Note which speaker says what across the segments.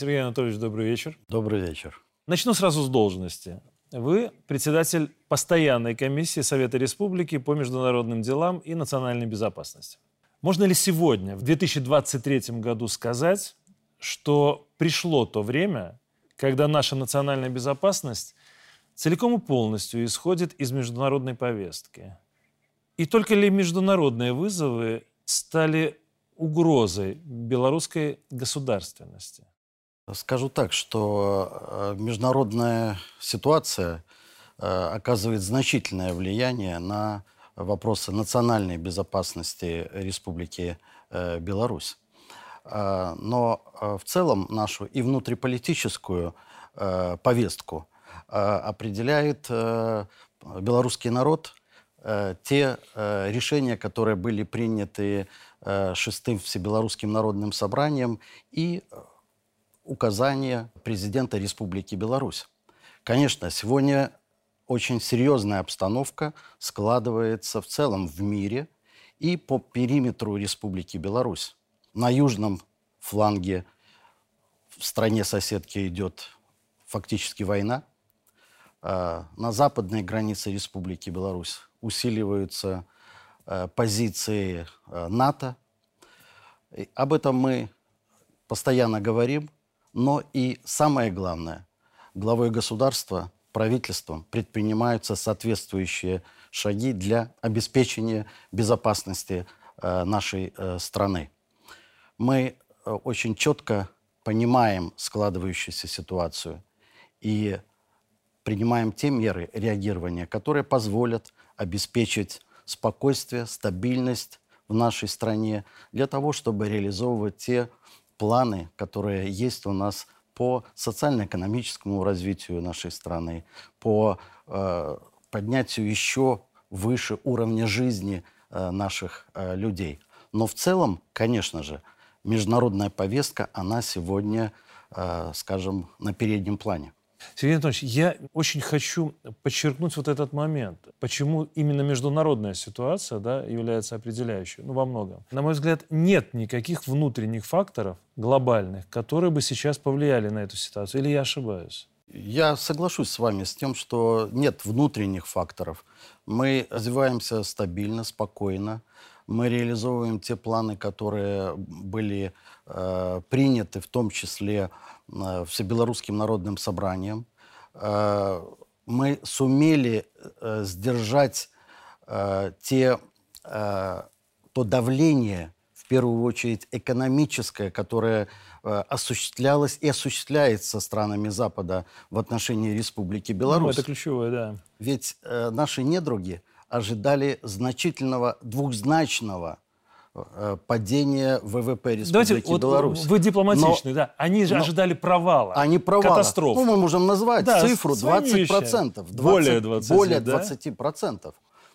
Speaker 1: Сергей Анатольевич, добрый вечер.
Speaker 2: Добрый вечер.
Speaker 1: Начну сразу с должности. Вы председатель постоянной комиссии Совета Республики по международным делам и национальной безопасности. Можно ли сегодня, в 2023 году, сказать, что пришло то время, когда наша национальная безопасность целиком и полностью исходит из международной повестки? И только ли международные вызовы стали угрозой белорусской государственности?
Speaker 2: Скажу так, что э, международная ситуация э, оказывает значительное влияние на вопросы национальной безопасности Республики э, Беларусь. Но в целом нашу и внутриполитическую повестку определяет белорусский народ те решения, которые были приняты шестым Всебелорусским народным собранием и указания президента Республики Беларусь. Конечно, сегодня очень серьезная обстановка складывается в целом в мире и по периметру Республики Беларусь. На южном фланге в стране соседки идет фактически война. А, на западной границе Республики Беларусь усиливаются а, позиции а, НАТО. об этом мы постоянно говорим – но и самое главное, главой государства, правительством предпринимаются соответствующие шаги для обеспечения безопасности э, нашей э, страны. Мы э, очень четко понимаем складывающуюся ситуацию и принимаем те меры реагирования, которые позволят обеспечить спокойствие, стабильность в нашей стране для того, чтобы реализовывать те планы, которые есть у нас по социально-экономическому развитию нашей страны, по э, поднятию еще выше уровня жизни э, наших э, людей. Но в целом, конечно же, международная повестка, она сегодня, э, скажем, на переднем плане.
Speaker 1: Сергей Анатольевич, я очень хочу подчеркнуть вот этот момент. Почему именно международная ситуация да, является определяющей? Ну, во многом. На мой взгляд, нет никаких внутренних факторов глобальных, которые бы сейчас повлияли на эту ситуацию. Или я ошибаюсь?
Speaker 2: Я соглашусь с вами с тем, что нет внутренних факторов. Мы развиваемся стабильно, спокойно. Мы реализовываем те планы, которые были э, приняты, в том числе Всебелорусским народным собранием. Э, мы сумели э, сдержать э, те, э, то давление, в первую очередь экономическое, которое э, осуществлялось и осуществляется странами Запада в отношении Республики Беларусь. Ну,
Speaker 1: это ключевое, да.
Speaker 2: Ведь э, наши недруги – ожидали значительного двухзначного э, падения ВВП Республики Давайте, вот Беларусь.
Speaker 1: Вы дипломатичны, но, да. Они же ожидали провала.
Speaker 2: Они провала.
Speaker 1: Катастрофы.
Speaker 2: Ну, мы можем назвать да, цифру 20%. 20,
Speaker 1: более 20,
Speaker 2: более 20%. Да?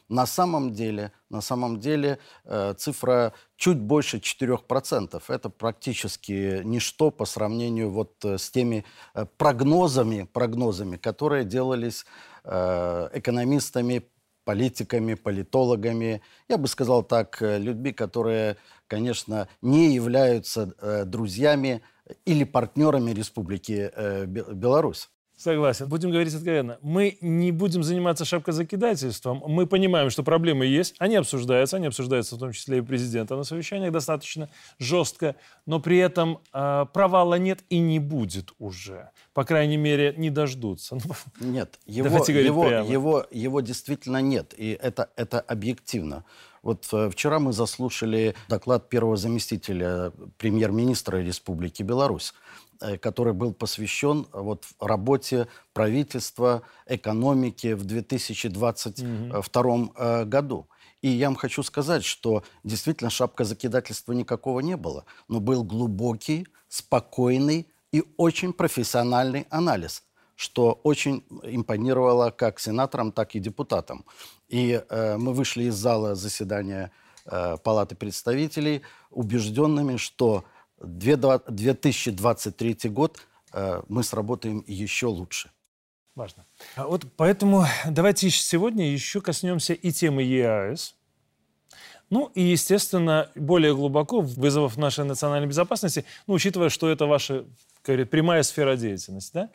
Speaker 2: На самом деле, на самом деле э, цифра чуть больше 4%. Это практически ничто по сравнению вот э, с теми э, прогнозами, прогнозами, которые делались экономистами политиками, политологами, я бы сказал так, э, людьми, которые, конечно, не являются э, друзьями или партнерами Республики э, Беларусь.
Speaker 1: Согласен. Будем говорить откровенно. Мы не будем заниматься шапкозакидательством. Мы понимаем, что проблемы есть. Они обсуждаются. Они обсуждаются в том числе и президента на совещаниях достаточно жестко. Но при этом э, провала нет и не будет уже. По крайней мере, не дождутся. Ну,
Speaker 2: нет, его, его, его, его действительно нет. И это, это объективно. Вот э, вчера мы заслушали доклад первого заместителя премьер-министра Республики Беларусь. Э, который был посвящен э, вот, работе правительства, экономики в 2022 mm-hmm. году. И я вам хочу сказать, что действительно шапка закидательства никакого не было, но был глубокий, спокойный и очень профессиональный анализ, что очень импонировало как сенаторам, так и депутатам. И э, мы вышли из зала заседания э, Палаты представителей убежденными, что 2023 год э, мы сработаем еще лучше.
Speaker 1: Важно. А вот поэтому давайте сегодня еще коснемся и темы ЕАЭС. Ну и, естественно, более глубоко вызовов нашей национальной безопасности, ну, учитывая, что это ваша говорит, прямая сфера деятельности. Да?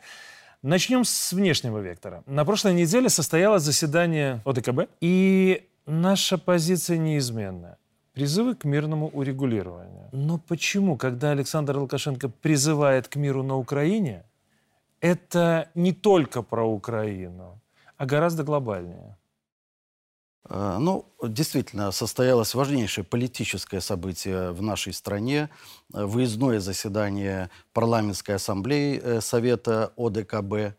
Speaker 1: Начнем с внешнего вектора. На прошлой неделе состоялось заседание ОДКБ, и наша позиция неизменная. Призывы к мирному урегулированию. Но почему, когда Александр Лукашенко призывает к миру на Украине, это не только про Украину, а гораздо глобальнее?
Speaker 2: Э, ну, действительно, состоялось важнейшее политическое событие в нашей стране. Э, выездное заседание парламентской ассамблеи э, Совета ОДКБ.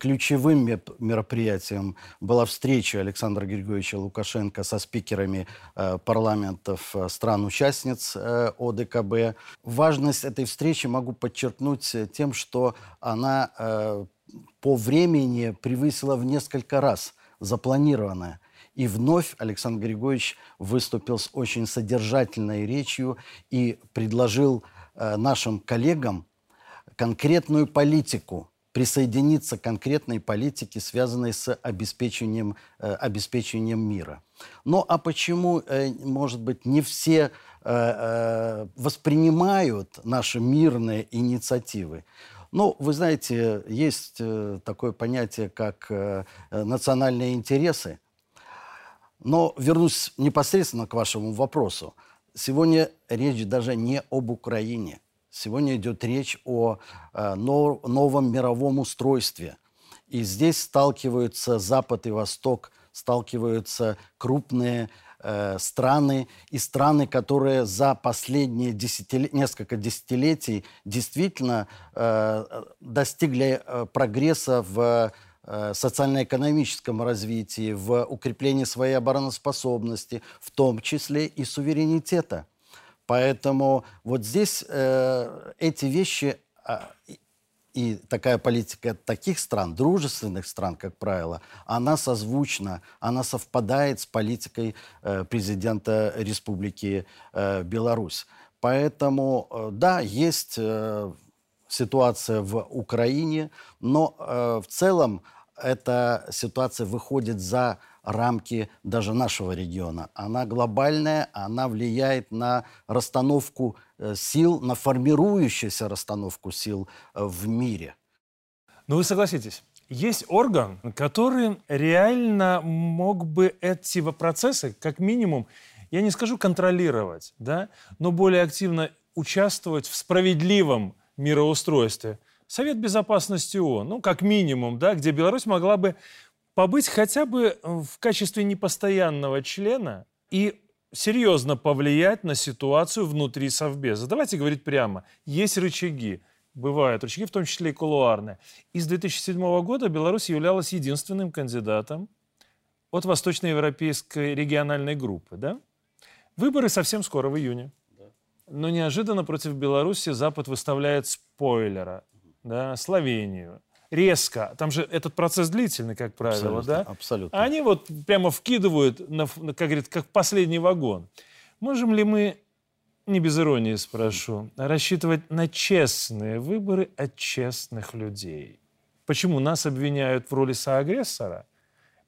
Speaker 2: Ключевым мероприятием была встреча Александра Григорьевича Лукашенко со спикерами парламентов стран-участниц ОДКБ. Важность этой встречи могу подчеркнуть тем, что она по времени превысила в несколько раз запланированное. И вновь Александр Григорьевич выступил с очень содержательной речью и предложил э, нашим коллегам конкретную политику, присоединиться к конкретной политике, связанной с обеспечением, э, обеспечением мира. Ну а почему, э, может быть, не все э, э, воспринимают наши мирные инициативы? Ну, вы знаете, есть э, такое понятие, как национальные интересы. Но вернусь непосредственно к вашему вопросу. Сегодня речь даже не об Украине. Сегодня идет речь о э, нов, новом мировом устройстве. И здесь сталкиваются Запад и Восток, сталкиваются крупные э, страны и страны, которые за последние десятиле... несколько десятилетий действительно э, достигли э, прогресса в социально-экономическом развитии, в укреплении своей обороноспособности, в том числе и суверенитета. Поэтому вот здесь э, эти вещи э, и такая политика таких стран, дружественных стран, как правило, она созвучна, она совпадает с политикой э, президента Республики э, Беларусь. Поэтому, э, да, есть э, ситуация в Украине, но э, в целом эта ситуация выходит за рамки даже нашего региона. Она глобальная, она влияет на расстановку э, сил, на формирующуюся расстановку сил э, в мире.
Speaker 1: Ну вы согласитесь, есть орган, который реально мог бы эти процессы, как минимум, я не скажу контролировать, да, но более активно участвовать в справедливом мироустройстве. Совет Безопасности ООН, ну, как минимум, да, где Беларусь могла бы побыть хотя бы в качестве непостоянного члена и серьезно повлиять на ситуацию внутри Совбеза. Давайте говорить прямо. Есть рычаги. Бывают рычаги, в том числе и кулуарные. И с 2007 года Беларусь являлась единственным кандидатом от Восточноевропейской региональной группы. Да? Выборы совсем скоро, в июне. Но неожиданно против Беларуси Запад выставляет спойлера, да, Словению. Резко. Там же этот процесс длительный, как правило, абсолютно, да?
Speaker 2: Абсолютно.
Speaker 1: А они вот прямо вкидывают, на, как говорит, как последний вагон. Можем ли мы, не без иронии спрошу, рассчитывать на честные выборы от честных людей? Почему нас обвиняют в роли соагрессора?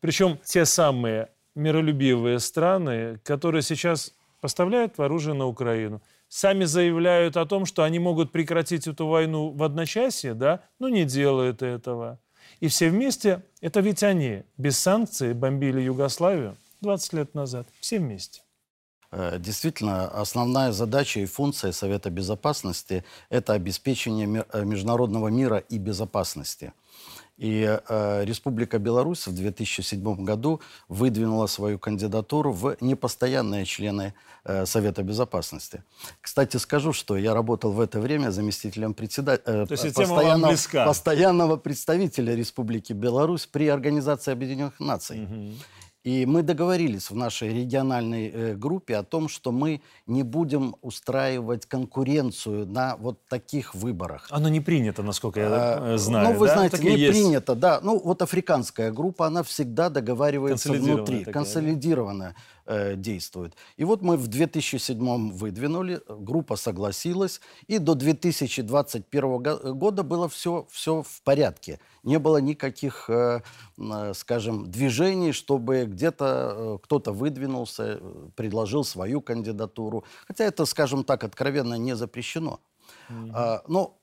Speaker 1: Причем те самые миролюбивые страны, которые сейчас поставляют оружие на Украину – сами заявляют о том, что они могут прекратить эту войну в одночасье, да, но не делают этого. И все вместе, это ведь они без санкций бомбили Югославию 20 лет назад. Все вместе.
Speaker 2: Э, действительно, основная задача и функция Совета Безопасности – это обеспечение э, международного мира и безопасности – и э, Республика Беларусь в 2007 году выдвинула свою кандидатуру в непостоянные члены э, Совета Безопасности. Кстати, скажу, что я работал в это время заместителем председателя, э, постоянного, постоянного представителя Республики Беларусь при Организации Объединенных Наций. Угу. И мы договорились в нашей региональной э, группе о том, что мы не будем устраивать конкуренцию на вот таких выборах.
Speaker 1: Оно не принято, насколько я а, знаю.
Speaker 2: Ну, вы да? знаете, так не есть. принято, да. Ну, вот африканская группа, она всегда договаривается внутри, такая, консолидированная. Э, действуют. И вот мы в 2007 выдвинули, группа согласилась, и до 2021 года было все, все в порядке. Не было никаких, э, э, скажем, движений, чтобы где-то э, кто-то выдвинулся, э, предложил свою кандидатуру. Хотя это, скажем так, откровенно не запрещено. Mm-hmm. А, но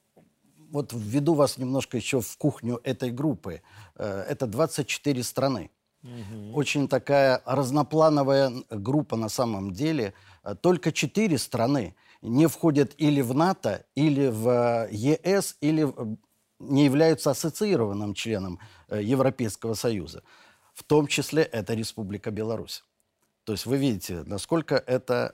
Speaker 2: вот введу вас немножко еще в кухню этой группы. Э, это 24 страны. Угу. Очень такая разноплановая группа на самом деле. Э, только четыре страны не входят или в НАТО, или в э, ЕС, или не являются ассоциированным членом Европейского Союза. В том числе это Республика Беларусь. То есть вы видите, насколько это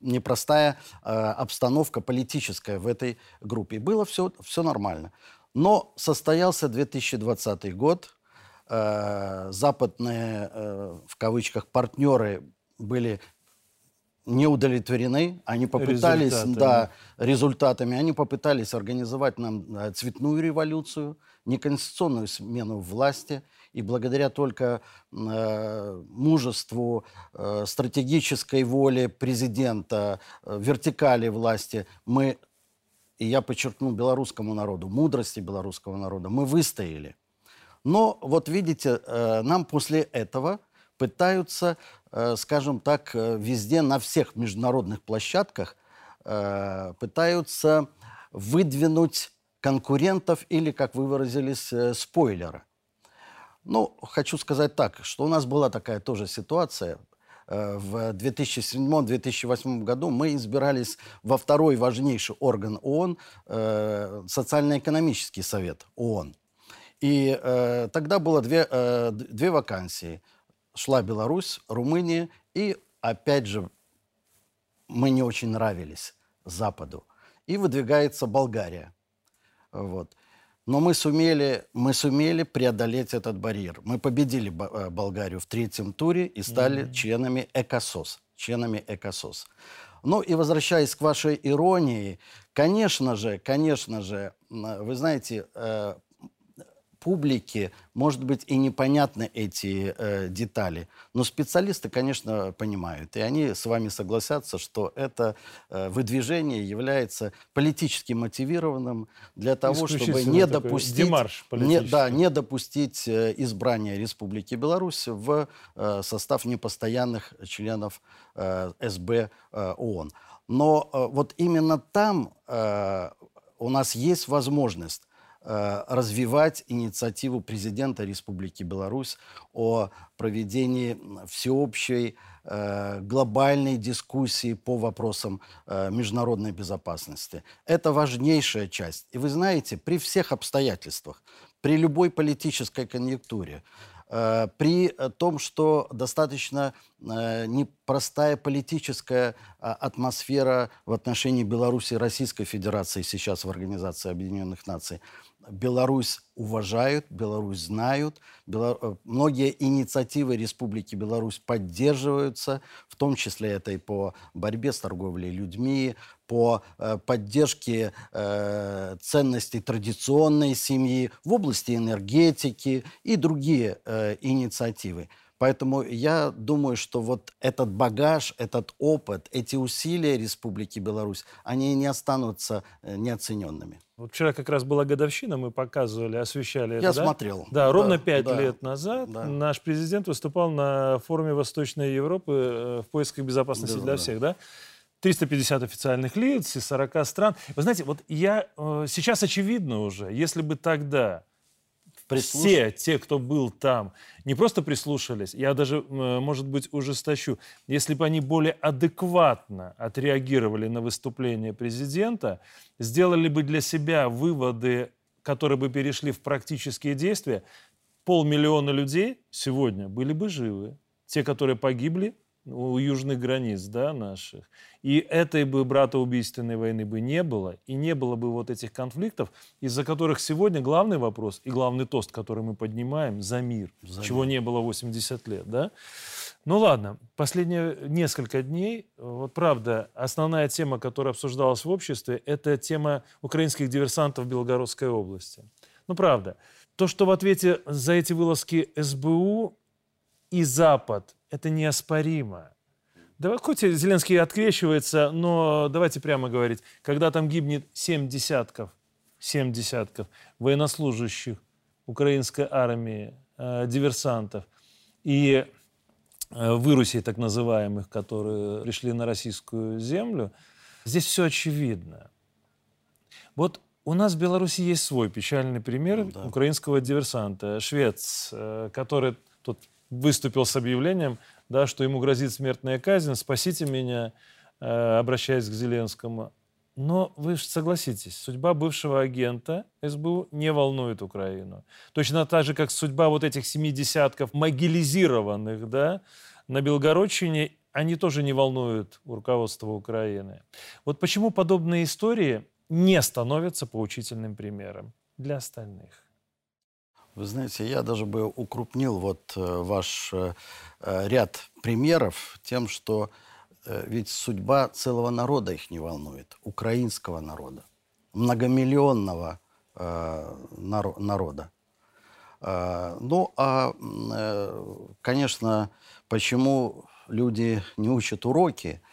Speaker 2: непростая обстановка политическая в этой группе. Было все, все нормально. Но состоялся 2020 год, э, западные, э, в кавычках, партнеры были не удовлетворены. Они попытались, результатами. да, результатами, они попытались организовать нам э, цветную революцию, неконституционную смену власти. И благодаря только э, мужеству, э, стратегической воле президента, э, вертикали власти мы, и я подчеркну белорусскому народу, мудрости белорусского народа, мы выстояли. Но вот видите, э, нам после этого пытаются, э, скажем так, э, везде, на всех международных площадках пытаются выдвинуть конкурентов или, как вы выразились, спойлера. Ну, хочу сказать так, что у нас была такая тоже ситуация. В 2007-2008 году мы избирались во второй важнейший орган ООН, Социально-экономический совет ООН. И э, тогда было две, э, две вакансии. Шла Беларусь, Румыния, и опять же мы не очень нравились Западу. И выдвигается Болгария. Вот. Но мы сумели, мы сумели преодолеть этот барьер. Мы победили э, Болгарию в третьем туре и стали mm-hmm. членами ЭКОСОС. Членами ЭКОСОС. Ну и возвращаясь к вашей иронии, конечно же, конечно же, вы знаете, э, публике, может быть, и непонятны эти э, детали. Но специалисты, конечно, понимают. И они с вами согласятся, что это э, выдвижение является политически мотивированным для того, чтобы не допустить, не, да, не допустить э, избрания Республики Беларусь в э, состав непостоянных членов э, СБ э, ООН. Но э, вот именно там э, у нас есть возможность развивать инициативу президента Республики Беларусь о проведении всеобщей э, глобальной дискуссии по вопросам э, международной безопасности. Это важнейшая часть. И вы знаете, при всех обстоятельствах, при любой политической конъюнктуре, при том, что достаточно непростая политическая атмосфера в отношении Беларуси и Российской Федерации сейчас в Организации Объединенных Наций, Беларусь уважают, Беларусь знают. Белор... Э, многие инициативы Республики Беларусь поддерживаются, в том числе это и по борьбе с торговлей людьми, по э, поддержке э, ценностей традиционной семьи в области энергетики и другие э, инициативы. Поэтому я думаю, что вот этот багаж, этот опыт, эти усилия Республики Беларусь, они не останутся э, неоцененными.
Speaker 1: Вот вчера как раз была годовщина, мы показывали, освещали это.
Speaker 2: Я
Speaker 1: да?
Speaker 2: смотрел.
Speaker 1: Да, ровно пять да, лет назад да. наш президент выступал на форуме Восточной Европы э, в поисках безопасности да, для да. всех, да? 350 официальных лиц из 40 стран. Вы знаете, вот я э, сейчас очевидно уже, если бы тогда Прислуш... все те, кто был там, не просто прислушались, я даже, может быть, ужесточу, если бы они более адекватно отреагировали на выступление президента, сделали бы для себя выводы, которые бы перешли в практические действия, полмиллиона людей сегодня были бы живы. Те, которые погибли, у южных границ да, наших. И этой бы братоубийственной войны бы не было, и не было бы вот этих конфликтов, из-за которых сегодня главный вопрос и главный тост, который мы поднимаем, за мир, за чего мир. не было 80 лет. Да? Ну ладно, последние несколько дней, вот правда, основная тема, которая обсуждалась в обществе, это тема украинских диверсантов в Белгородской области. Ну правда, то, что в ответе за эти вылазки СБУ и Запад это неоспоримо. Да хоть Зеленский открещивается, но давайте прямо говорить, когда там гибнет семь десятков, семь десятков военнослужащих украинской армии, э, диверсантов и э, вырусей так называемых, которые пришли на российскую землю, здесь все очевидно. Вот у нас в Беларуси есть свой печальный пример да. украинского диверсанта, швец, э, который тут выступил с объявлением, да, что ему грозит смертная казнь, спасите меня, э, обращаясь к Зеленскому. Но вы же согласитесь, судьба бывшего агента СБУ не волнует Украину. Точно так же, как судьба вот этих семи десятков могилизированных да, на Белгородчине, они тоже не волнуют руководство Украины. Вот почему подобные истории не становятся поучительным примером для остальных?
Speaker 2: Вы знаете, я даже бы укрупнил вот э, ваш э, э, ряд примеров тем, что ведь судьба целого народа их не волнует, украинского народа, многомиллионного народа. Ну, а, конечно, почему люди не учат уроки –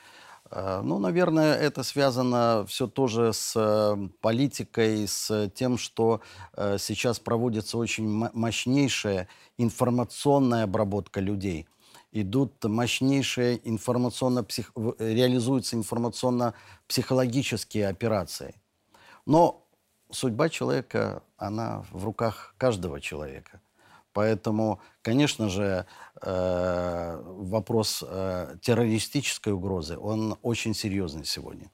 Speaker 2: ну, наверное, это связано все тоже с э, политикой, с тем, что э, сейчас проводится очень мощнейшая информационная обработка людей. Идут мощнейшие информационно -псих... реализуются информационно-психологические операции. Но судьба человека, она в руках каждого человека. Поэтому, конечно же, э, вопрос э, террористической угрозы, он очень серьезный сегодня.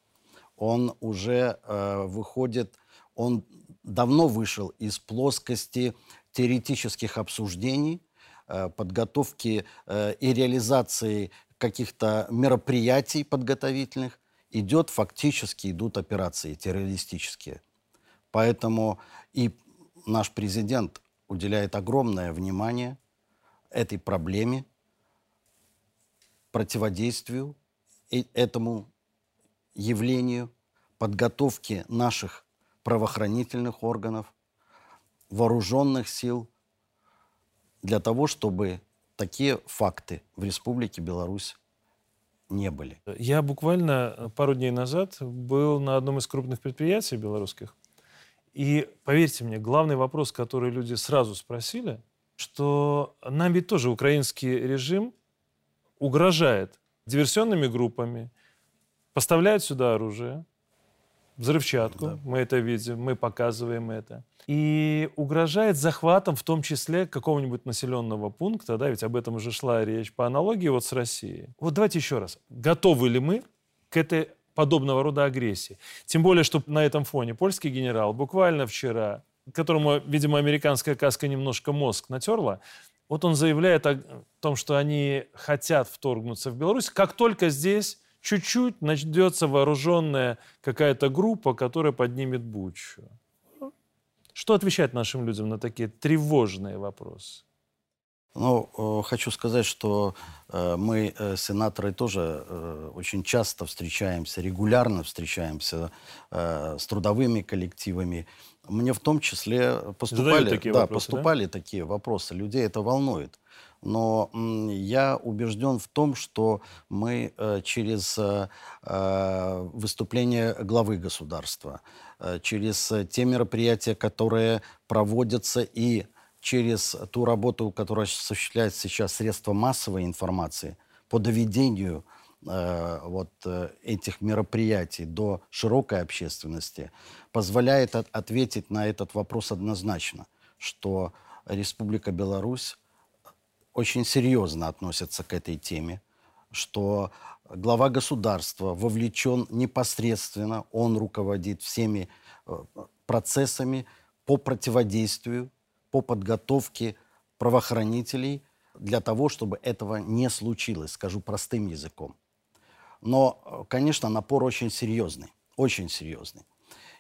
Speaker 2: Он уже э, выходит, он давно вышел из плоскости теоретических обсуждений, подготовки и реализации каких-то мероприятий подготовительных. Идет фактически, идут операции террористические. Поэтому и наш президент уделяет огромное внимание этой проблеме, противодействию этому явлению, подготовке наших правоохранительных органов, вооруженных сил для того, чтобы такие факты в Республике Беларусь не были.
Speaker 1: Я буквально пару дней назад был на одном из крупных предприятий белорусских, и поверьте мне, главный вопрос, который люди сразу спросили, что нам ведь тоже украинский режим угрожает диверсионными группами, поставляет сюда оружие, взрывчатку, да. мы это видим, мы показываем это. И угрожает захватом, в том числе, какого-нибудь населенного пункта, да, ведь об этом уже шла речь, по аналогии вот с Россией. Вот давайте еще раз. Готовы ли мы к этой подобного рода агрессии. Тем более, что на этом фоне польский генерал буквально вчера, которому, видимо, американская каска немножко мозг натерла, вот он заявляет о том, что они хотят вторгнуться в Беларусь, как только здесь чуть-чуть начнется вооруженная какая-то группа, которая поднимет бучу. Что отвечать нашим людям на такие тревожные вопросы?
Speaker 2: Ну, хочу сказать, что э, мы, э, сенаторы, тоже очень часто встречаемся, регулярно встречаемся с трудовыми коллективами. Мне в том числе поступали, такие, да, вопросы, поступали да? такие вопросы. Людей это волнует. Но я убежден в том, что мы через выступление главы государства, через те мероприятия, которые проводятся и через ту работу, которую осуществляют сейчас средства массовой информации по доведению э, вот э, этих мероприятий до широкой общественности, позволяет от, ответить на этот вопрос однозначно, что Республика Беларусь очень серьезно относится к этой теме, что глава государства вовлечен непосредственно, он руководит всеми э, процессами по противодействию по подготовке правоохранителей для того, чтобы этого не случилось, скажу простым языком. Но, конечно, напор очень серьезный, очень серьезный.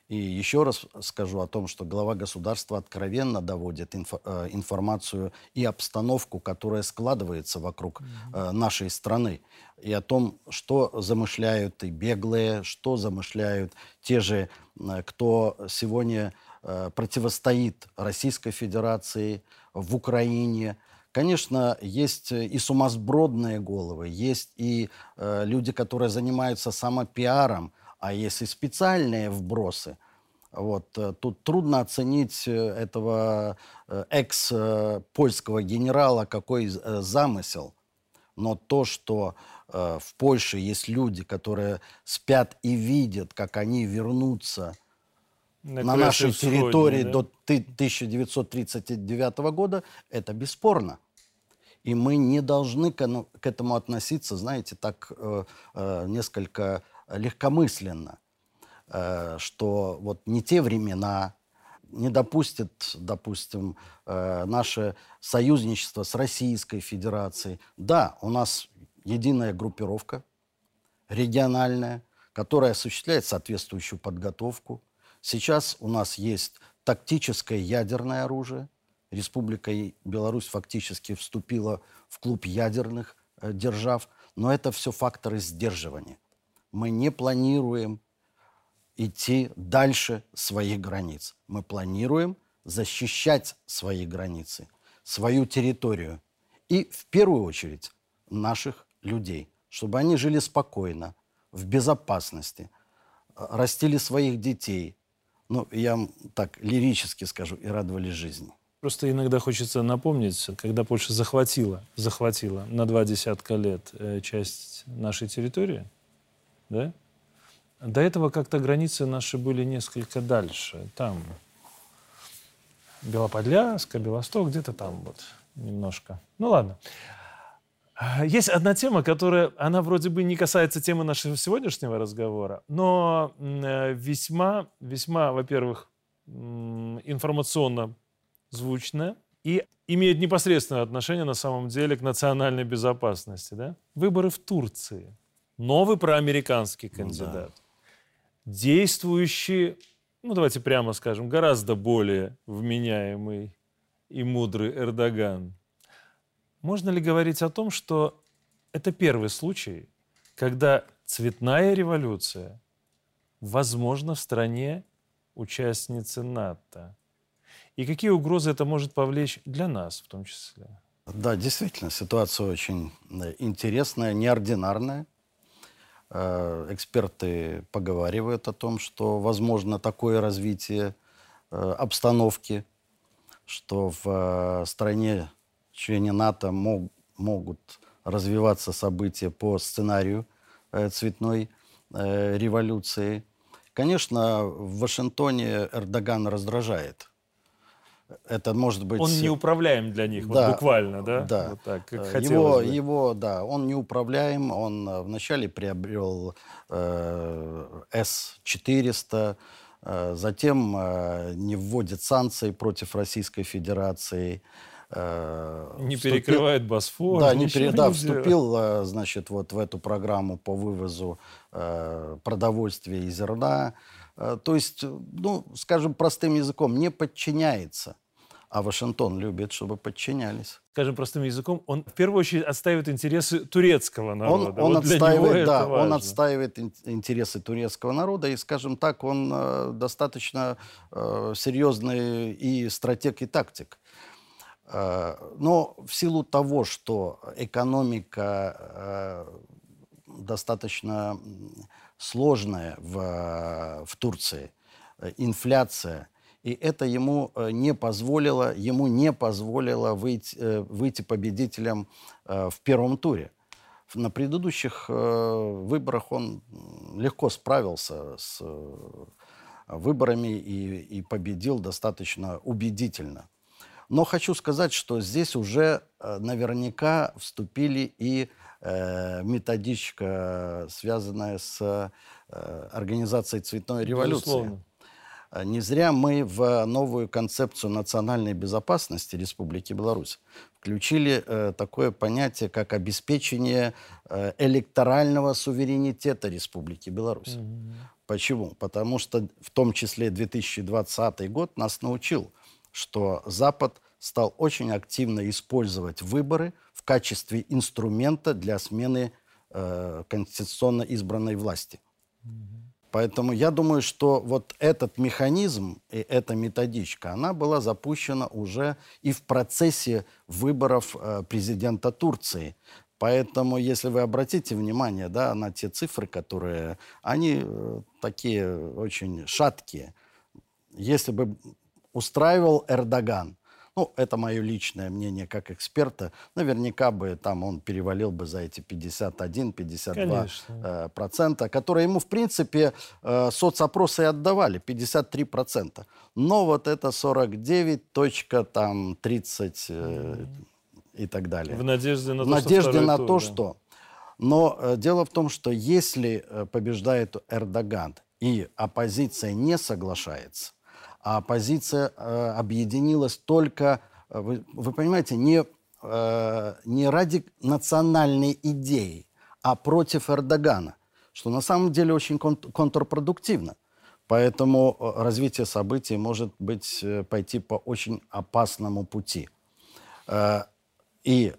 Speaker 2: И еще раз скажу о том, что глава государства откровенно доводит инфо, э, информацию и обстановку, которая складывается вокруг э, нашей страны, и о том, что замышляют и беглые, что замышляют те же, э, кто сегодня Э, противостоит Российской Федерации в Украине, Конечно, есть и сумасбродные головы, есть и э, люди, которые занимаются самопиаром, а есть и специальные вбросы. Вот, э, тут трудно оценить э, этого э, экс-польского генерала, какой замысел. Но то, что э, в Польше есть люди, которые спят и видят, как они вернутся на, на нашей территории да? до 1939 года, это бесспорно. И мы не должны к, к этому относиться, знаете, так э, э, несколько легкомысленно, э, что вот не те времена, не допустит, допустим, э, наше союзничество с Российской Федерацией. Да, у нас единая группировка региональная, которая осуществляет соответствующую подготовку. Сейчас у нас есть тактическое ядерное оружие. Республика Беларусь фактически вступила в клуб ядерных э, держав, но это все факторы сдерживания. Мы не планируем идти дальше своих границ. Мы планируем защищать свои границы, свою территорию и, в первую очередь, наших людей, чтобы они жили спокойно, в безопасности, растили своих детей. Ну, я так лирически скажу, и радовались жизни.
Speaker 1: Просто иногда хочется напомнить, когда Польша захватила, захватила на два десятка лет э, часть нашей территории, да, до этого как-то границы наши были несколько дальше. Там Белоподляска, Белосток, где-то там вот немножко. Ну ладно. Есть одна тема, которая, она вроде бы не касается темы нашего сегодняшнего разговора, но э, весьма, весьма, во-первых, информационно звучная и имеет непосредственное отношение на самом деле к национальной безопасности. Да? Выборы в Турции. Новый проамериканский кандидат. Да действующий, ну давайте прямо скажем, гораздо более вменяемый и мудрый Эрдоган. Можно ли говорить о том, что это первый случай, когда цветная революция возможна в стране участницы НАТО? И какие угрозы это может повлечь для нас в том числе?
Speaker 2: Да, действительно, ситуация очень э, интересная, неординарная. Э, эксперты поговаривают о том, что возможно такое развитие э, обстановки, что в стране члене НАТО мог, могут развиваться события по сценарию цветной революции. Конечно, в Вашингтоне Эрдоган раздражает это может быть...
Speaker 1: Он неуправляем для них, да, вот буквально, да?
Speaker 2: Да. Вот так, как э, его, бы. его, да, он неуправляем. Он э, вначале приобрел э, С-400, э, затем э, не вводит санкции против Российской Федерации.
Speaker 1: Э, не вступил, перекрывает Босфор.
Speaker 2: Да, не пере, да вступил, э, значит, вот в эту программу по вывозу э, продовольствия и зерна. Э, то есть, ну, скажем простым языком, не подчиняется. А Вашингтон любит, чтобы подчинялись.
Speaker 1: Скажем простым языком, он в первую очередь отстаивает интересы турецкого народа.
Speaker 2: Он, он, вот отстаивает, да, он отстаивает интересы турецкого народа, и, скажем так, он э, достаточно э, серьезный и стратег, и тактик. Э, но в силу того, что экономика э, достаточно сложная в, в Турции, э, инфляция, и это ему э, не позволило, ему не позволило выйти, э, выйти победителем в первом туре. На предыдущих выборах он легко справился с выборами и, и победил достаточно убедительно. Но хочу сказать, что здесь уже наверняка вступили и Э, методичка, связанная с э, организацией цветной революции. Безусловно. Э, не зря мы в новую концепцию национальной безопасности Республики Беларусь включили э, такое понятие, как обеспечение э, электорального суверенитета Республики Беларусь. Mm-hmm. Почему? Потому что в том числе 2020 год нас научил, что Запад стал очень активно использовать выборы в качестве инструмента для смены э, конституционно избранной власти. Поэтому я думаю, что вот этот механизм и эта методичка, она была запущена уже и в процессе выборов э, президента Турции. Поэтому, если вы обратите внимание да, на те цифры, которые, они э, такие очень шаткие. Если бы устраивал Эрдоган ну, это мое личное мнение как эксперта. Наверняка бы там он перевалил бы за эти 51-52 э, процента, которые ему, в принципе, э, соцопросы и отдавали, 53 процента. Но вот это 49 точка там 30 э, и так далее.
Speaker 1: В надежде на
Speaker 2: то, надежде что на тур, то, да. что. Но э, дело в том, что если побеждает Эрдоган и оппозиция не соглашается, а оппозиция э, объединилась только, э, вы, вы понимаете, не, э, не ради национальной идеи, а против Эрдогана, что на самом деле очень кон контрпродуктивно. Поэтому развитие событий может быть пойти по очень опасному пути. И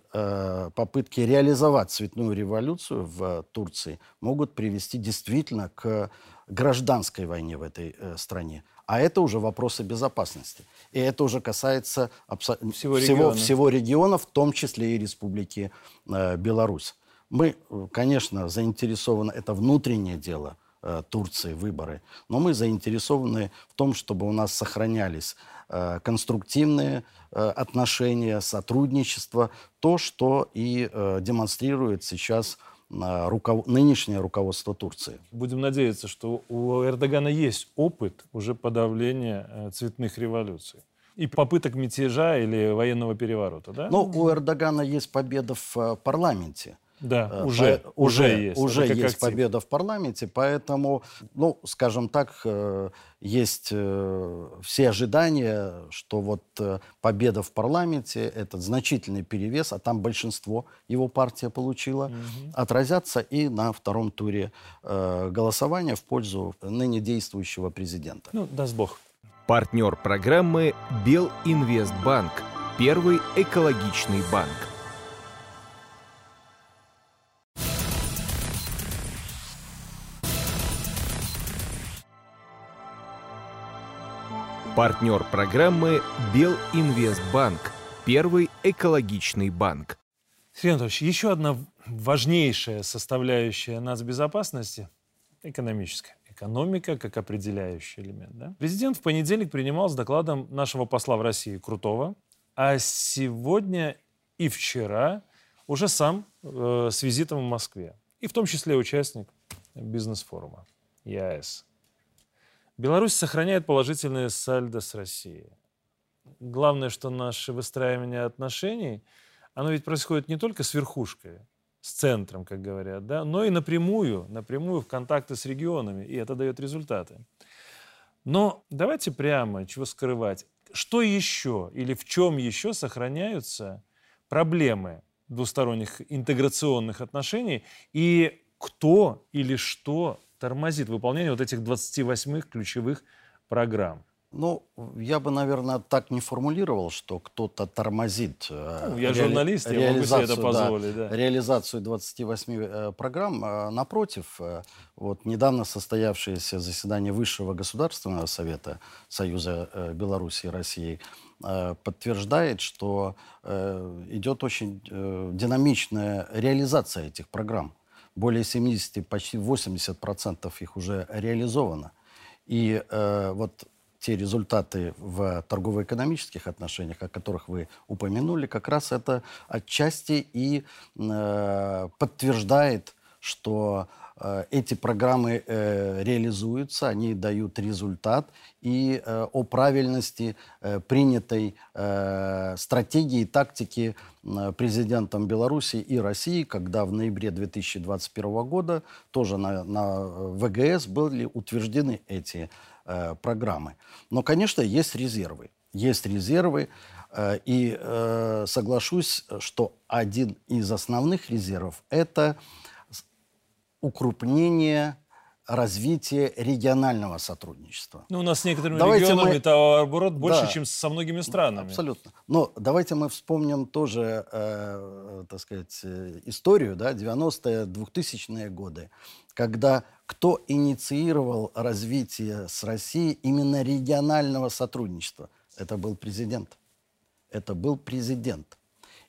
Speaker 2: попытки реализовать цветную революцию в Турции могут привести действительно к гражданской войне в этой стране. А это уже вопросы безопасности. И это уже касается всего, всего, всего региона, в том числе и Республики э, Беларусь. Мы, конечно, заинтересованы, это внутреннее дело э, Турции, выборы, но мы заинтересованы в том, чтобы у нас сохранялись э, конструктивные э, отношения, сотрудничество, то, что и э, демонстрирует сейчас руков... нынешнее руководство Турции.
Speaker 1: Будем надеяться, что у Эрдогана есть опыт уже подавления э, цветных революций и попыток мятежа или военного переворота, да?
Speaker 2: Ну, у Эрдогана есть победа в э, парламенте.
Speaker 1: Да, э, уже, по, уже, уже есть.
Speaker 2: Уже есть актив. победа в парламенте, поэтому, ну, скажем так, э, есть э, все ожидания, что вот победа в парламенте, этот значительный перевес, а там большинство его партия получила, угу. отразятся и на втором туре голосования в пользу ныне действующего президента.
Speaker 1: Ну, даст Бог.
Speaker 3: Партнер программы Белинвестбанк. Первый экологичный банк. Партнер программы Белинвестбанк. Первый экологичный банк.
Speaker 1: Сергей Анатольевич, еще одна важнейшая составляющая нацбезопасности – экономическая. Экономика как определяющий элемент. Да? Президент в понедельник принимал с докладом нашего посла в России Крутого, а сегодня и вчера уже сам э, с визитом в Москве. И в том числе участник бизнес-форума ЕАЭС. Беларусь сохраняет положительное сальдо с Россией. Главное, что наше выстраивание отношений, оно ведь происходит не только с верхушкой, с центром, как говорят, да, но и напрямую, напрямую в контакты с регионами, и это дает результаты. Но давайте прямо, чего скрывать, что еще или в чем еще сохраняются проблемы двусторонних интеграционных отношений и кто или что тормозит выполнение вот этих 28 ключевых программ?
Speaker 2: Ну, я бы, наверное, так не формулировал, что кто-то тормозит
Speaker 1: э, ну, я реали... журналист, я могу себе это позволить. Да,
Speaker 2: да. Реализацию 28 э, программ. Э, напротив, э, вот недавно состоявшееся заседание Высшего государственного совета Союза Беларуси и России подтверждает, что идет очень динамичная реализация этих программ более 70, почти 80 процентов их уже реализовано. И э, вот те результаты в торгово-экономических отношениях, о которых вы упомянули, как раз это отчасти и э, подтверждает, что эти программы э, реализуются, они дают результат, и э, о правильности принятой стратегии и тактики президентом Беларуси и России, когда в ноябре 2021 года тоже на, на ВГС были утверждены эти программы. Но, конечно, есть резервы. Есть резервы, и соглашусь, что один из основных резервов – это укрупнение развитие регионального сотрудничества.
Speaker 1: Ну, у нас с некоторыми давайте регионами мы... товарооборот больше, да, чем со многими странами.
Speaker 2: Абсолютно. Но давайте мы вспомним тоже, э, так сказать, э, историю, да, 90-е, 2000-е годы, когда кто инициировал развитие с Россией именно регионального сотрудничества? Это был президент. Это был президент.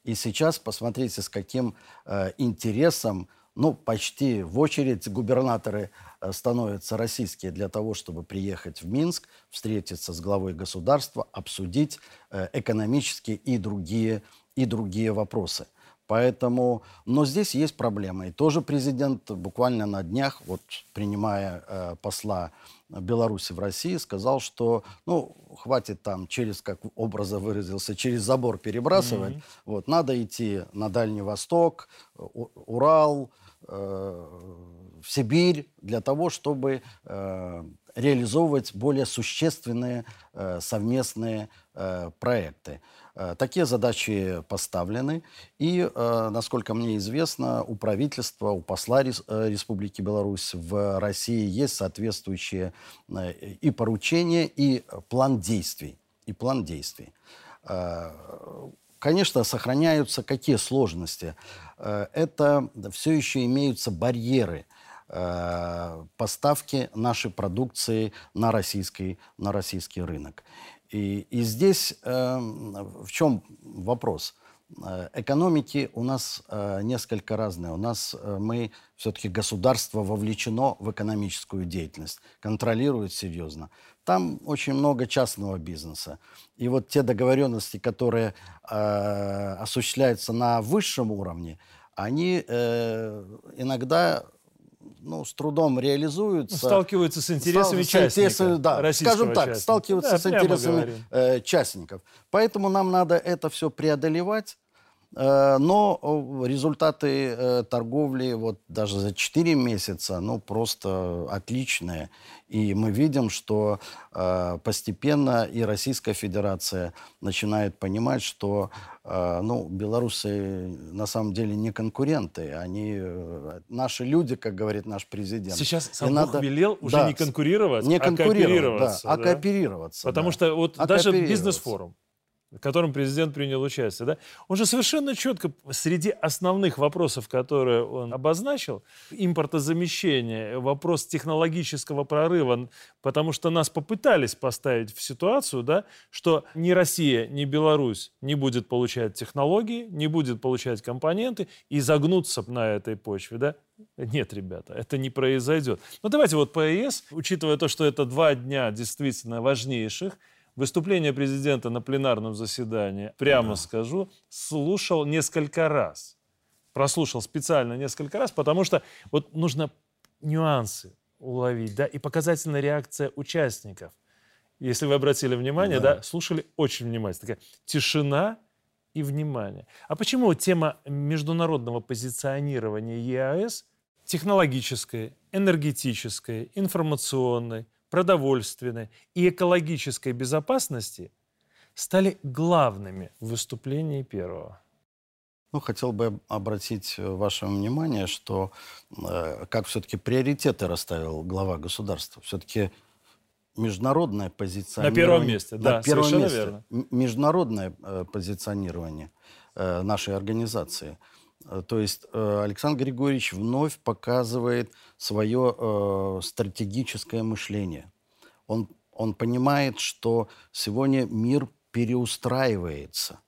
Speaker 2: И сейчас посмотрите, с каким э, интересом, ну, почти в очередь губернаторы Э, становятся российские для того, чтобы приехать в Минск, встретиться с главой государства, обсудить э, экономические и другие, и другие вопросы. Поэтому, но здесь есть проблема. И тоже президент буквально на днях, вот принимая э, посла Беларуси в России, сказал, что, ну, хватит там через, как образа выразился, через забор перебрасывать. Mm-hmm. Вот, надо идти на Дальний Восток, Урал, в Сибирь для того, чтобы э, реализовывать более существенные э, совместные э, проекты. Э, такие задачи поставлены, и, э, насколько мне известно, у правительства, у посла Рес, э, Республики Беларусь в России есть соответствующие э, и поручения, и план действий. И план действий. Конечно, сохраняются какие сложности? Э, это все еще имеются барьеры – Э, поставки нашей продукции на российский, на российский рынок. И, и здесь э, в чем вопрос? Экономики у нас несколько разные. У нас мы все-таки государство вовлечено в экономическую деятельность, контролирует серьезно. Там очень много частного бизнеса. И вот те договоренности, которые э, осуществляются на высшем уровне, они э, иногда ну, с трудом реализуются.
Speaker 1: Сталкиваются с интересами стал, частников.
Speaker 2: да, скажем так, частника. сталкиваются да, с интересами э, частников. Поэтому нам надо это все преодолевать. Э, но результаты э, торговли вот даже за 4 месяца, ну, просто отличные. И мы видим, что э, постепенно и Российская Федерация начинает понимать, что ну, белорусы на самом деле не конкуренты. Они наши люди, как говорит наш президент.
Speaker 1: Сейчас сам надо, велел уже да, не конкурировать,
Speaker 2: не
Speaker 1: а
Speaker 2: кооперироваться.
Speaker 1: Да,
Speaker 2: а да? А кооперироваться.
Speaker 1: Потому
Speaker 2: да.
Speaker 1: что вот а даже бизнес-форум в котором президент принял участие, да, он же совершенно четко среди основных вопросов, которые он обозначил, импортозамещение, вопрос технологического прорыва, потому что нас попытались поставить в ситуацию, да, что ни Россия, ни Беларусь не будет получать технологии, не будет получать компоненты и загнуться на этой почве, да, нет, ребята, это не произойдет. Но давайте вот по ЕС, учитывая то, что это два дня действительно важнейших, Выступление президента на пленарном заседании, прямо да. скажу, слушал несколько раз. Прослушал специально несколько раз, потому что вот нужно нюансы уловить, да, и показательная реакция участников. Если вы обратили внимание, да, да слушали очень внимательно. Такая тишина и внимание. А почему тема международного позиционирования ЕАЭС технологической, энергетической, информационной, продовольственной и экологической безопасности стали главными в выступлении первого.
Speaker 2: Ну, хотел бы обратить ваше внимание, что э, как все-таки приоритеты расставил глава государства. Все-таки международное позиционирование...
Speaker 1: На первом месте, да,
Speaker 2: на первом месте, верно. Международное э, позиционирование э, нашей организации – Э, то есть э, Александр Григорьевич вновь показывает свое э, стратегическое мышление. Он, он понимает, что сегодня мир переустраивается.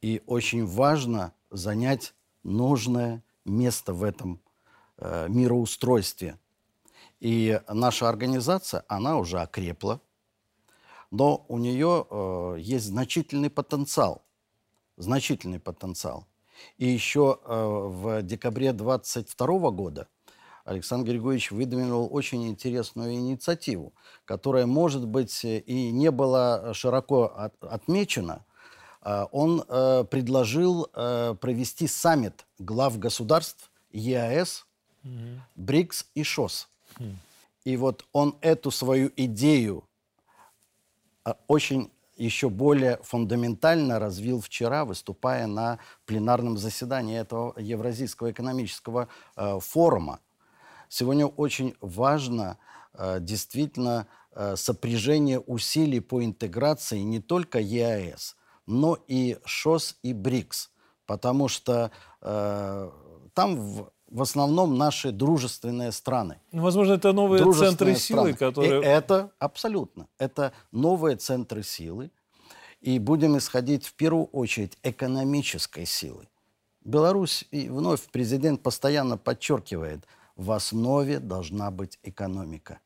Speaker 2: И очень важно занять нужное место в этом мироустройстве. И наша организация, она уже окрепла, но у нее есть значительный потенциал. Значительный потенциал. И еще э, в декабре 22 года Александр Григорьевич выдвинул очень интересную инициативу, которая, может быть, и не была широко от, отмечена. Э, он э, предложил э, провести саммит глав государств ЕАЭС, mm-hmm. БРИКС и ШОС. Mm-hmm. И вот он эту свою идею э, очень еще более фундаментально развил вчера, выступая на пленарном заседании этого Евразийского экономического э, форума. Сегодня очень важно э, действительно э, сопряжение усилий по интеграции не только ЕАЭС, но и ШОС и БРИКС, потому что э, там в, в основном наши дружественные страны.
Speaker 1: Ну, возможно, это новые центры силы, которые...
Speaker 2: И это абсолютно. Это новые центры силы. И будем исходить в первую очередь экономической силы. Беларусь, и вновь президент постоянно подчеркивает, в основе должна быть экономика.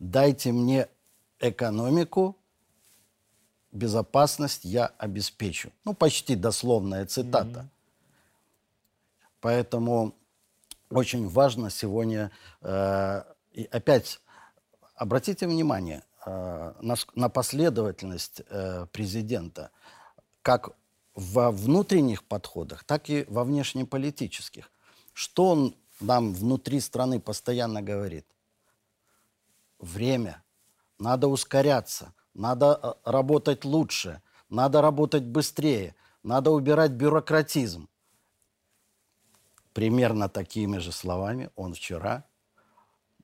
Speaker 2: Дайте мне экономику, безопасность я обеспечу. Ну, почти дословная цитата. Mm-hmm. Поэтому очень важно сегодня, э, и опять обратите внимание э, на, на последовательность э, президента, как во внутренних подходах, так и во внешнеполитических. Что он нам внутри страны постоянно говорит? Время. Надо ускоряться. Надо э, работать лучше. Надо работать быстрее. Надо убирать бюрократизм. Примерно такими же словами он вчера,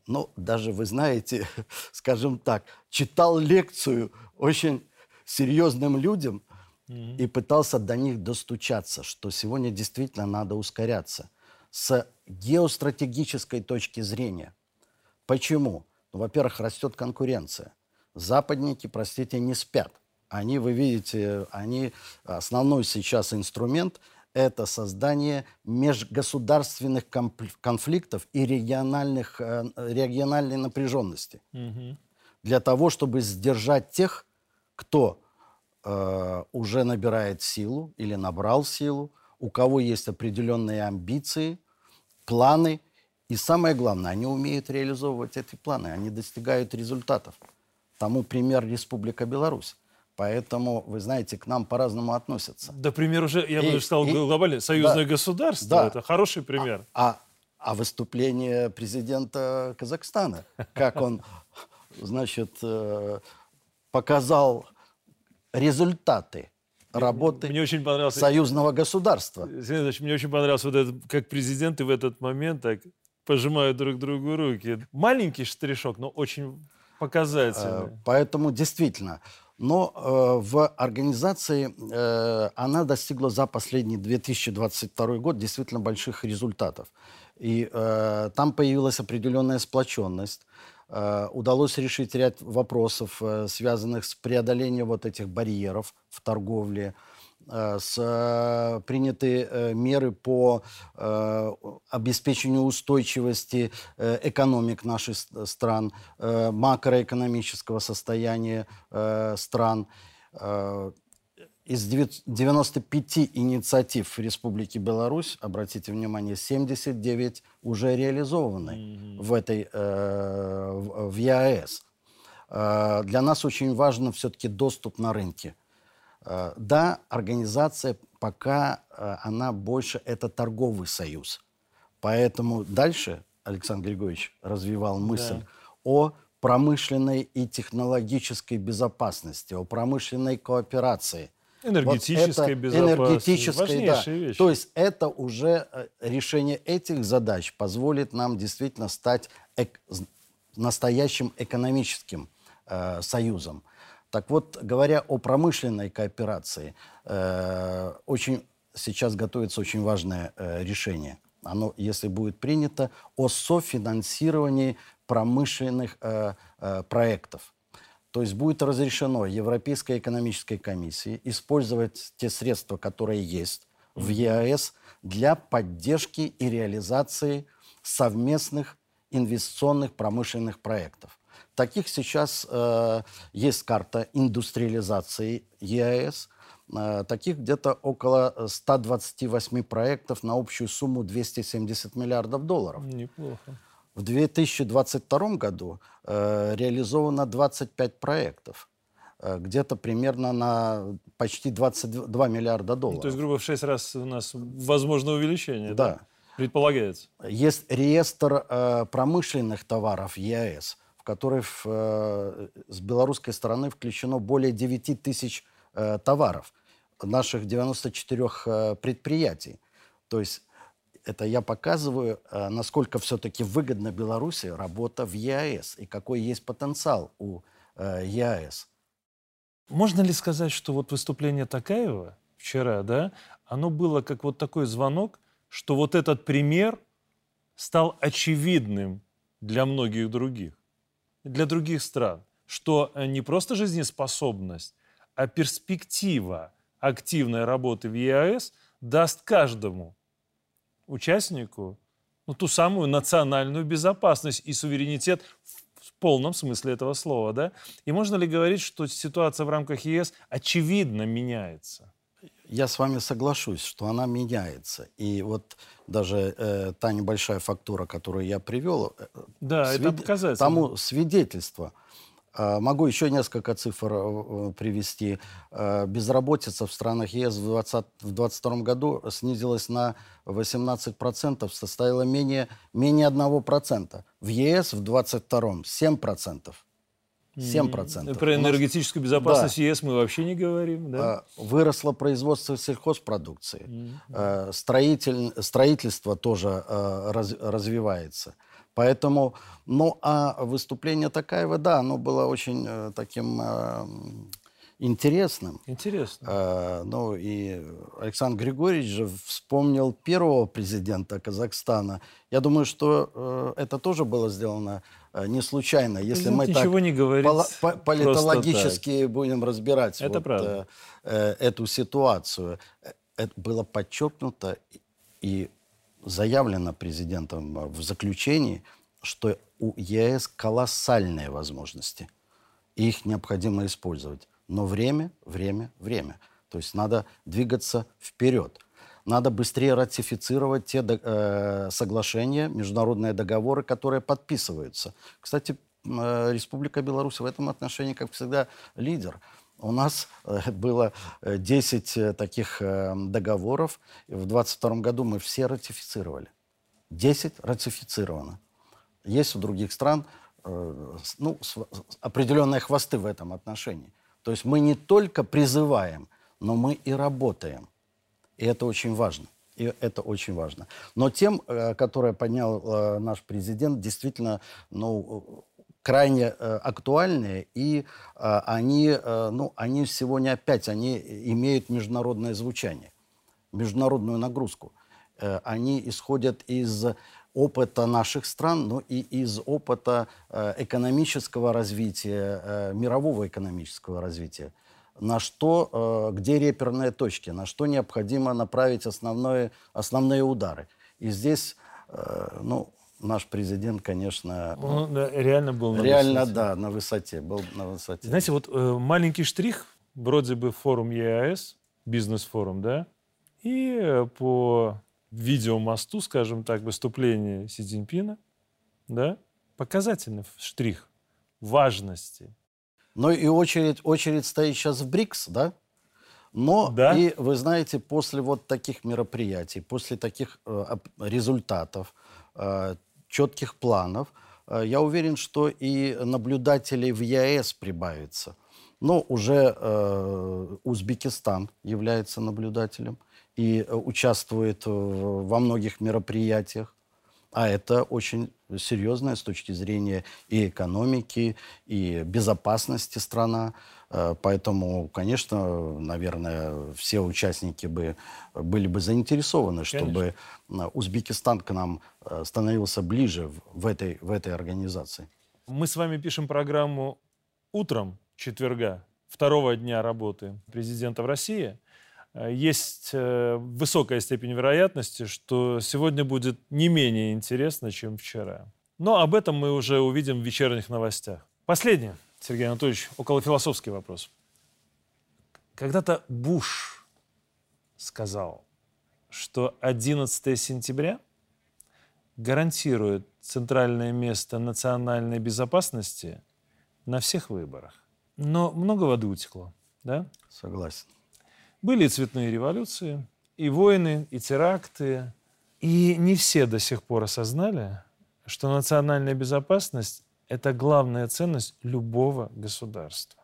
Speaker 2: ну, даже, вы знаете, скажем так, читал лекцию очень серьезным людям – mm-hmm. и пытался до них достучаться, что сегодня действительно надо ускоряться с геостратегической точки зрения. Почему? Ну, во-первых, растет конкуренция. Западники, простите, не спят. Они, вы видите, они основной сейчас инструмент – это создание межгосударственных конфликтов и региональных, э, региональной напряженности. Угу. Для того, чтобы сдержать тех, кто э, уже набирает силу или набрал силу, у кого есть определенные амбиции, планы, и самое главное, они умеют реализовывать эти планы, они достигают результатов. Тому пример Республика Беларусь. Поэтому, вы знаете, к нам по-разному относятся.
Speaker 1: Да, пример уже, я бы сказал, глобальный. Союзное да, государство, да, это хороший пример.
Speaker 2: А, а, а выступление президента Казахстана, как он, значит, э, показал результаты работы мне очень понравился, союзного государства.
Speaker 1: Ильич, мне очень понравился вот этот, как президенты в этот момент так пожимают друг другу руки. Маленький штришок, но очень показательный. Э,
Speaker 2: поэтому действительно. Но э, в организации э, она достигла за последний 2022 год действительно больших результатов. И э, там появилась определенная сплоченность. Э, удалось решить ряд вопросов, э, связанных с преодолением вот этих барьеров в торговле, э, с приняты меры по обеспечению устойчивости экономик наших стран, макроэкономического состояния стран из 95 инициатив в Республике Беларусь, обратите внимание, 79 уже реализованы mm-hmm. в этой э, в, в ЕАЭС. Э, для нас очень важно все-таки доступ на рынке. Э, да, организация пока э, она больше это торговый союз, поэтому дальше Александр Григорьевич развивал мысль да. о промышленной и технологической безопасности, о промышленной кооперации –
Speaker 1: Энергетическая
Speaker 2: вот безопасность. Энергетическая, да. Вещи. То есть это уже э, решение этих задач позволит нам действительно стать эк настоящим экономическим э, союзом. Так вот, говоря о промышленной кооперации, э, очень сейчас готовится очень важное э, решение. Оно, если будет принято, о софинансировании промышленных э, э, проектов. То есть будет разрешено Европейской экономической комиссии использовать те средства, которые есть в ЕАЭС для поддержки и реализации совместных инвестиционных промышленных проектов. Таких сейчас э, есть карта индустриализации ЕАЭС. Э, таких где-то около 128 проектов на общую сумму 270 миллиардов долларов.
Speaker 1: Неплохо.
Speaker 2: В 2022 году э, реализовано 25 проектов э, где-то примерно на почти 22 миллиарда долларов. Ну,
Speaker 1: то есть, грубо в 6 раз у нас возможно увеличение, да? да? Предполагается.
Speaker 2: Есть реестр э, промышленных товаров ЕАЭС, в который в, э, с белорусской стороны включено более 9 тысяч э, товаров наших 94 э, предприятий. То есть это я показываю, э, насколько все-таки выгодно Беларуси работа в ЕАЭС и какой есть потенциал у э, ЕАЭС.
Speaker 1: Можно ли сказать, что вот выступление Такаева вчера, да, оно было как вот такой звонок, что вот этот пример стал очевидным для многих других, для других стран, что э, не просто жизнеспособность, а перспектива активной работы в ЕАЭС даст каждому участнику ну, ту самую национальную безопасность и суверенитет в полном смысле этого слова. Да? И можно ли говорить, что ситуация в рамках ЕС очевидно меняется?
Speaker 2: Я с вами соглашусь, что она меняется. И вот даже э, та небольшая фактура, которую я привел,
Speaker 1: э, да, свид... это
Speaker 2: тому свидетельство – могу еще несколько цифр э, привести. А, безработица в странах ЕС в 2022 году снизилась на 18%, составила менее, менее 1%. В ЕС в 2022 7%. 7%.
Speaker 1: Про энергетическую безопасность да. ЕС мы вообще не говорим. Да?
Speaker 2: Выросло производство сельхозпродукции. Mm-hmm. Строитель, строительство тоже раз, развивается. Поэтому, ну, а выступление Такаева, да, оно было очень э, таким э, интересным.
Speaker 1: Интересно.
Speaker 2: Э, ну, и Александр Григорьевич же вспомнил первого президента Казахстана. Я думаю, что э, это тоже было сделано э, не случайно. Если мы
Speaker 1: ничего
Speaker 2: так
Speaker 1: не
Speaker 2: по политологически будем разбирать
Speaker 1: это вот, правда.
Speaker 2: Э, э, эту ситуацию, э, это было подчеркнуто и заявлено президентом в заключении, что у ЕС колоссальные возможности, и их необходимо использовать. Но время, время, время. То есть надо двигаться вперед. Надо быстрее ратифицировать те э, соглашения, международные договоры, которые подписываются. Кстати, э, Республика Беларусь в этом отношении, как всегда, лидер. У нас э, было 10 э, э, таких договоров. В 2022 году мы все ратифицировали. 10 ратифицировано. Есть у других стран ну, определенные хвосты в этом отношении. То есть мы не только призываем, но мы и работаем. И это очень важно. И это очень важно. Но тем, которое поднял наш президент, действительно, ну, крайне э, актуальные, и э, они, э, ну, они сегодня опять они имеют международное звучание, международную нагрузку. Э, они исходят из опыта наших стран, но и из опыта э, экономического развития, э, мирового экономического развития на что, э, где реперные точки, на что необходимо направить основные, основные удары. И здесь, э, ну, наш президент, конечно...
Speaker 1: Он да, реально был
Speaker 2: на реально, высоте. да, на высоте. Был на высоте.
Speaker 1: Знаете, вот э, маленький штрих, вроде бы форум ЕАЭС, бизнес-форум, да, и э, по видеомосту, скажем так, выступление Си Цзиньпина, да, показательный штрих важности.
Speaker 2: Ну и очередь, очередь стоит сейчас в БРИКС, да? Но да? и, вы знаете, после вот таких мероприятий, после таких э, результатов, четких планов, э, я уверен, что и наблюдателей в ЕАЭС прибавится. Но уже э, Узбекистан является наблюдателем и э, участвует во многих мероприятиях. А это очень серьезная с точки зрения и экономики, и безопасности страна. Э, поэтому, конечно, наверное, все участники бы, были бы заинтересованы, чтобы конечно. Узбекистан к нам э, становился ближе в этой, в этой организации.
Speaker 1: Мы с вами пишем программу утром четверга, второго дня работы президента в России. Э, есть высокая степень вероятности, что сегодня будет не менее интересно, чем вчера. Но об этом мы уже увидим в вечерних новостях. Последнее. Сергей Анатольевич, около философский вопрос. Когда-то Буш сказал, что 11 сентября гарантирует центральное место национальной безопасности на всех выборах. Но много воды утекло, да?
Speaker 2: Согласен.
Speaker 1: Были и цветные революции, и войны, и теракты. И не все до сих пор осознали, что национальная безопасность это главная ценность любого государства.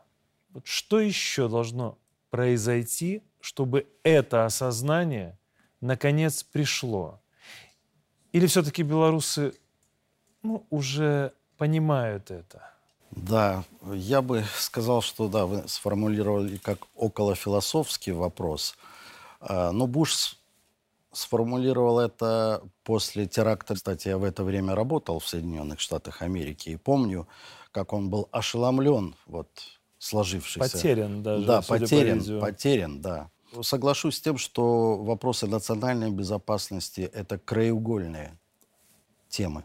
Speaker 1: Вот что еще должно произойти, чтобы это осознание наконец пришло? Или все-таки белорусы ну, уже понимают это?
Speaker 2: Да, я бы сказал, что да, вы сформулировали как околофилософский вопрос. А, но Буш сформулировал это после теракта. Кстати, я в это время работал в Соединенных Штатах Америки и помню, как он был ошеломлен вот сложившейся.
Speaker 1: Потерян даже.
Speaker 2: Да, потерян, по потерян, да. Соглашусь с тем, что вопросы национальной безопасности – это краеугольные темы.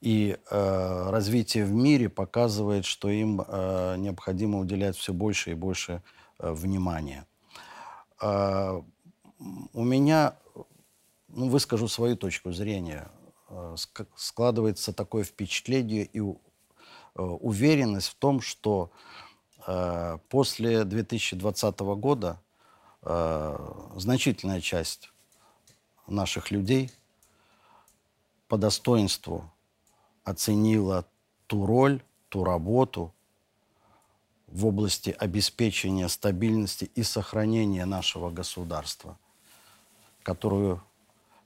Speaker 2: И э, развитие в мире показывает, что им э, необходимо уделять все больше и больше э, внимания. Э, у меня, ну, выскажу свою точку зрения, э, складывается такое впечатление и э, уверенность в том, что э, после 2020 года значительная часть наших людей по достоинству оценила ту роль, ту работу в области обеспечения стабильности и сохранения нашего государства, которую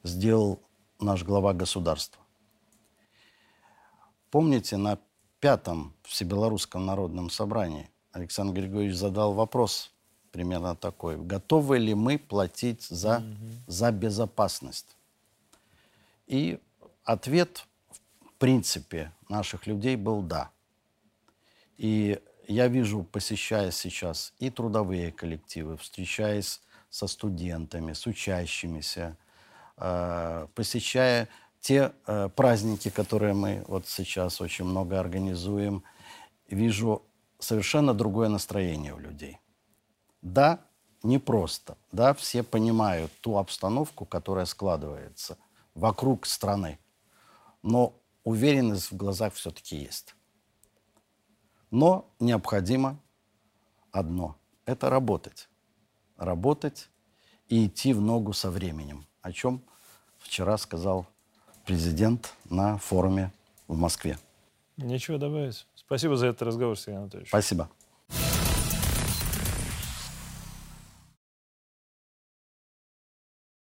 Speaker 2: сделал наш глава государства. Помните, на пятом Всебелорусском народном собрании Александр Григорьевич задал вопрос примерно такой. Готовы ли мы платить за, mm-hmm. за безопасность? И ответ, в принципе, наших людей был «да». И я вижу, посещая сейчас и трудовые коллективы, встречаясь со студентами, с учащимися, посещая те э, праздники, которые мы вот сейчас очень много организуем, вижу совершенно другое настроение у людей. Да, непросто. Да, все понимают ту обстановку, которая складывается вокруг страны. Но уверенность в глазах все-таки есть. Но необходимо одно – это работать. Работать и идти в ногу со временем, о чем вчера сказал президент на форуме в Москве.
Speaker 1: Нечего добавить. Спасибо за этот разговор, Сергей Анатольевич.
Speaker 2: Спасибо.